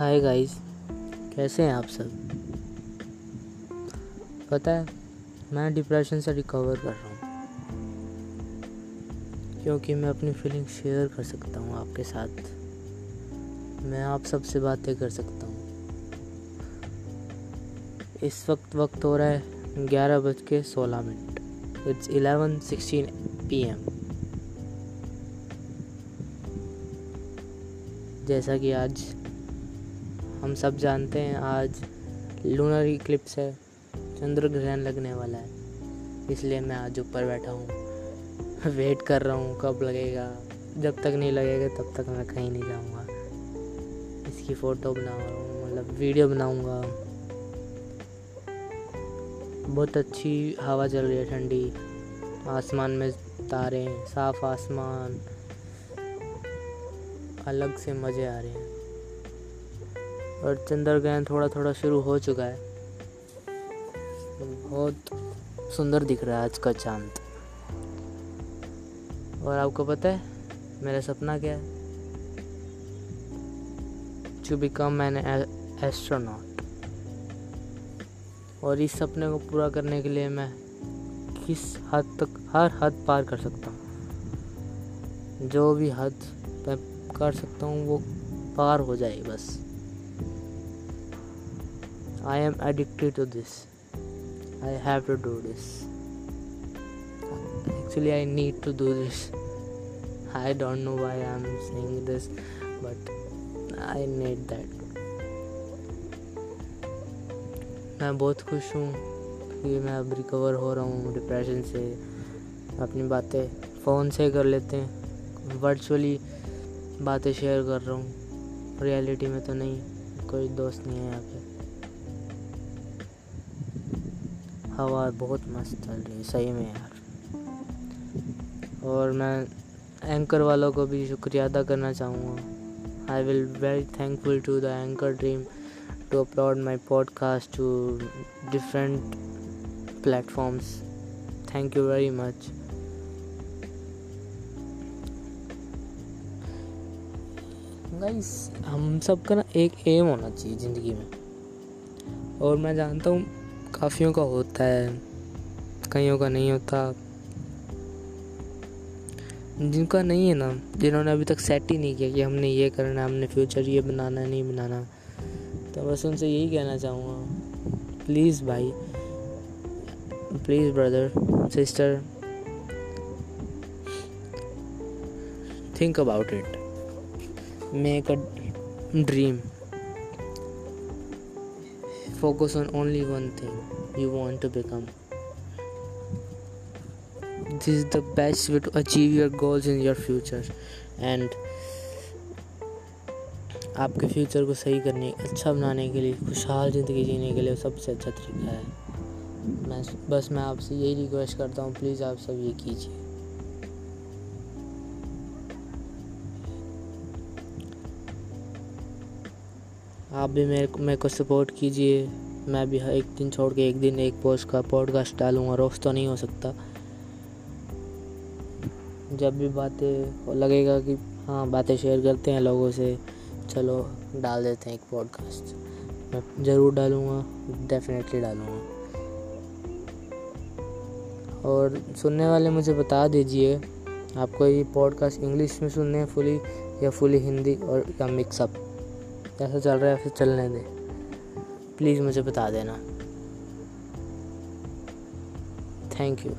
Hi guys, कैसे हैं आप सब? पता है, मैं डिप्रेशन से रिकवर कर रहा हूँ। क्योंकि मैं अपनी फीलिंग शेयर कर सकता हूँ आपके साथ। मैं आप सबसे बातें कर सकता हूँ। इस वक्त वक्त हो रहा है ग्यारह बज के सोलह minute. It's eleven sixteen P M जैसा कि आज हम सब जानते हैं, आज लूनर इक्लिप्स है, चंद्र ग्रहण लगने वाला है। इसलिए मैं आज ऊपर बैठा हूँ। वेट कर रहा हूँ कब लगेगा। जब तक नहीं लगेगा, तब तक मैं कहीं नहीं जाऊँगा। इसकी फ़ोटो बना मतलब वीडियो बनाऊँगा। बहुत अच्छी हवा चल रही है ठंडी। आसमान में तारे साफ़ आसमान। अलग से मज़े आ रहे हैं। और चंद्र ग्रहण थोड़ा थोड़ा शुरू हो चुका है। बहुत सुंदर दिख रहा है आज का चाँद। और आपको पता है, मेरा सपना क्या है? टू बिकम एन एस्ट्रोनॉट और इस सपने को पूरा करने के लिए मैं किस हद तक, हर हद पार कर सकता हूँ। जो भी हद मैं कर सकता हूँ, वो पार हो जाए बस। I am addicted to this. I have to do this. Actually, I need to do this. I don't know why I'm saying this, but I need that. मैं बहुत खुश हूँ कि मैं अब रिकवर हो रहा हूँ डिप्रेशन से अपनी बातें फ़ोन से कर लेते हैं वर्चुअली बातें शेयर कर रहा हूँ रियलिटी में तो नहीं कोई दोस्त नहीं है यहाँ पे हवा बहुत मस्त चल रही है, सही में यार। और मैं एंकर वालों को भी शुक्रिया अदा करना चाहूँगा। I will very thankful to the Anchor dream to upload my podcast to different platforms thank you very much guys हम सब का ना एक एम होना चाहिए ज़िंदगी में। और मैं जानता हूँ काफ़ियों का होता है, कईयों का नहीं होता। जिनका नहीं है ना, जिन्होंने अभी तक सेट ही नहीं किया कि हमने ये करना है हमने फ्यूचर ये बनाना है नहीं बनाना तो बस उनसे यही कहना चाहूँगा। प्लीज़ भाई please brother sister think about it make a dream focus on only one thing you want to become. This is the best way to achieve your goals in your future and आपके future को सही करने अच्छा बनाने के लिए खुशहाल ज़िंदगी जीने के लिए सबसे अच्छा तरीका है मैं बस मैं आपसे यही रिक्वेस्ट करता हूँ प्लीज़ आप सब ये कीजिए आप भी मेरे को मेरे को सपोर्ट कीजिए। मैं भी एक दिन छोड़ के एक दिन एक पोस्ट का पॉडकास्ट डालूँगा, रोज़ तो नहीं हो सकता। जब भी बातें लगेगा कि हाँ बातें शेयर करते हैं लोगों से, चलो, डाल देते हैं एक पॉडकास्ट मैं ज़रूर डालूँगा डेफिनेटली डालूँगा। और सुनने वाले मुझे बता दीजिए आपको ये पॉडकास्ट इंग्लिश में सुनने हैं फुली या फुली हिंदी और या मिक्सअप कैसा चल रहा है फिर चलने दे? प्लीज़ मुझे बता देना। Thank you